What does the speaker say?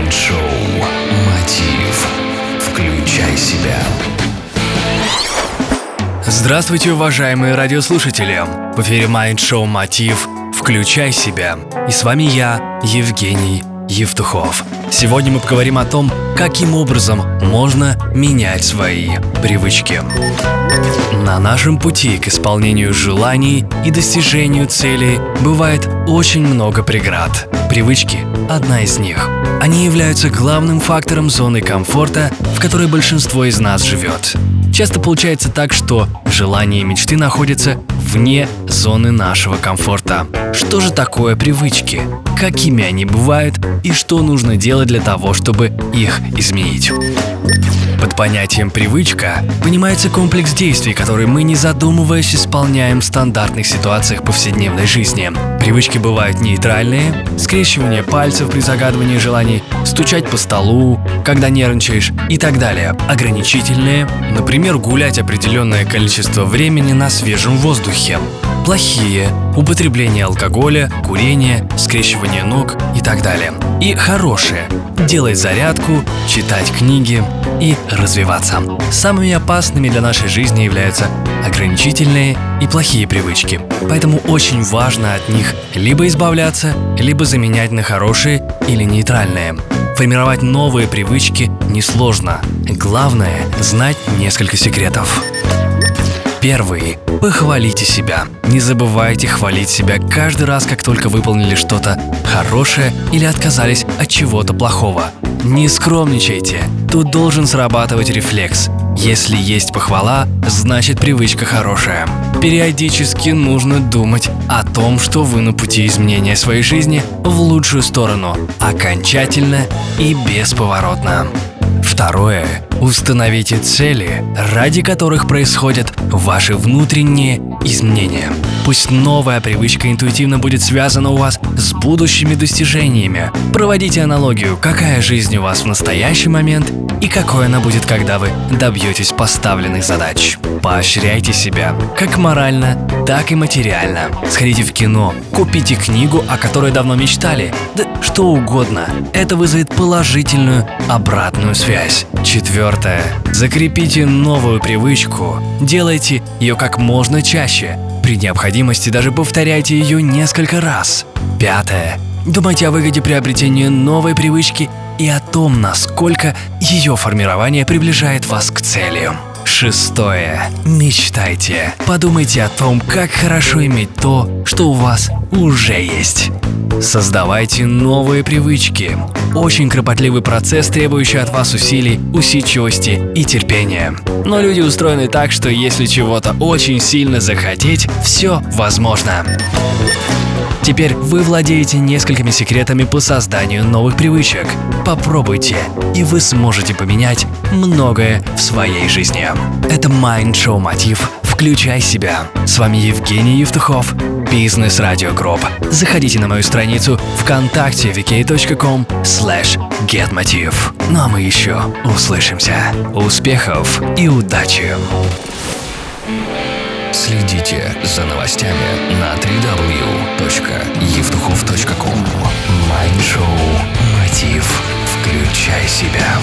Майнд-шоу «Мотив». Включай себя. Здравствуйте, уважаемые радиослушатели! В эфире Майнд-шоу «Мотив. Включай себя». И с вами я, Евгений Евтухов. Сегодня мы поговорим о том, каким образом можно менять свои привычки. На нашем пути к исполнению желаний и достижению целей бывает очень много преград. Привычки – одна из них. Они являются главным фактором зоны комфорта, в которой большинство из нас живет. Часто получается так, что желания и мечты находятся вне зоны нашего комфорта. Что же такое привычки? Какими они бывают и что нужно делать для того, чтобы их изменить? Под понятием «привычка» понимается комплекс действий, которые мы, не задумываясь, исполняем в стандартных ситуациях повседневной жизни. Привычки бывают нейтральные – скрещивание пальцев при загадывании желаний, стучать по столу, когда нервничаешь и так далее. Ограничительные – например, гулять определенное количество времени на свежем воздухе. Плохие – употребление алкоголя, курение, скрещивание ног и так далее. И хорошие – делать зарядку, читать книги и развиваться. Самыми опасными для нашей жизни являются ограничительные и плохие привычки. Поэтому очень важно от них либо избавляться, либо заменять на хорошие или нейтральные. Формировать новые привычки несложно. Главное – знать несколько секретов. Первый. Похвалите себя. Не забывайте хвалить себя каждый раз, как только выполнили что-то хорошее или отказались от чего-то плохого. Не скромничайте. Тут должен срабатывать рефлекс. Если есть похвала, значит привычка хорошая. Периодически нужно думать о том, что вы на пути изменения своей жизни в лучшую сторону, окончательно и бесповоротно. Второе. Установите цели, ради которых происходят ваши внутренние изменения. Пусть новая привычка интуитивно будет связана у вас с будущими достижениями. Проводите аналогию, какая жизнь у вас в настоящий момент и какой она будет, когда вы добьетесь поставленных задач. Поощряйте себя, как морально, так и материально. Сходите в кино, купите книгу, о которой давно мечтали, да что угодно. Это вызовет положительную обратную связь. Четвертое. Закрепите новую привычку. Делайте ее как можно чаще. При необходимости даже повторяйте ее несколько раз. Пятое. Думайте о выгоде приобретения новой привычки и о том, насколько ее формирование приближает вас к цели. Шестое. Мечтайте. Подумайте о том, как хорошо иметь то, что у вас уже есть. Создавайте новые привычки. Очень кропотливый процесс, требующий от вас усилий, усидчивости и терпения. Но люди устроены так, что если чего-то очень сильно захотеть, все возможно. Теперь вы владеете несколькими секретами по созданию новых привычек. Попробуйте, и вы сможете поменять многое в своей жизни. Это Mind Show Мотив. Включай себя. С вами Евгений Евтухов, Бизнес Радио Групп. Заходите на мою страницу ВКонтакте vk.com slash getmotiv. Ну а мы еще услышимся. Успехов и удачи! Следите за новостями на www.евтухов.ком Майнд-шоу «Мотив». Включай себя.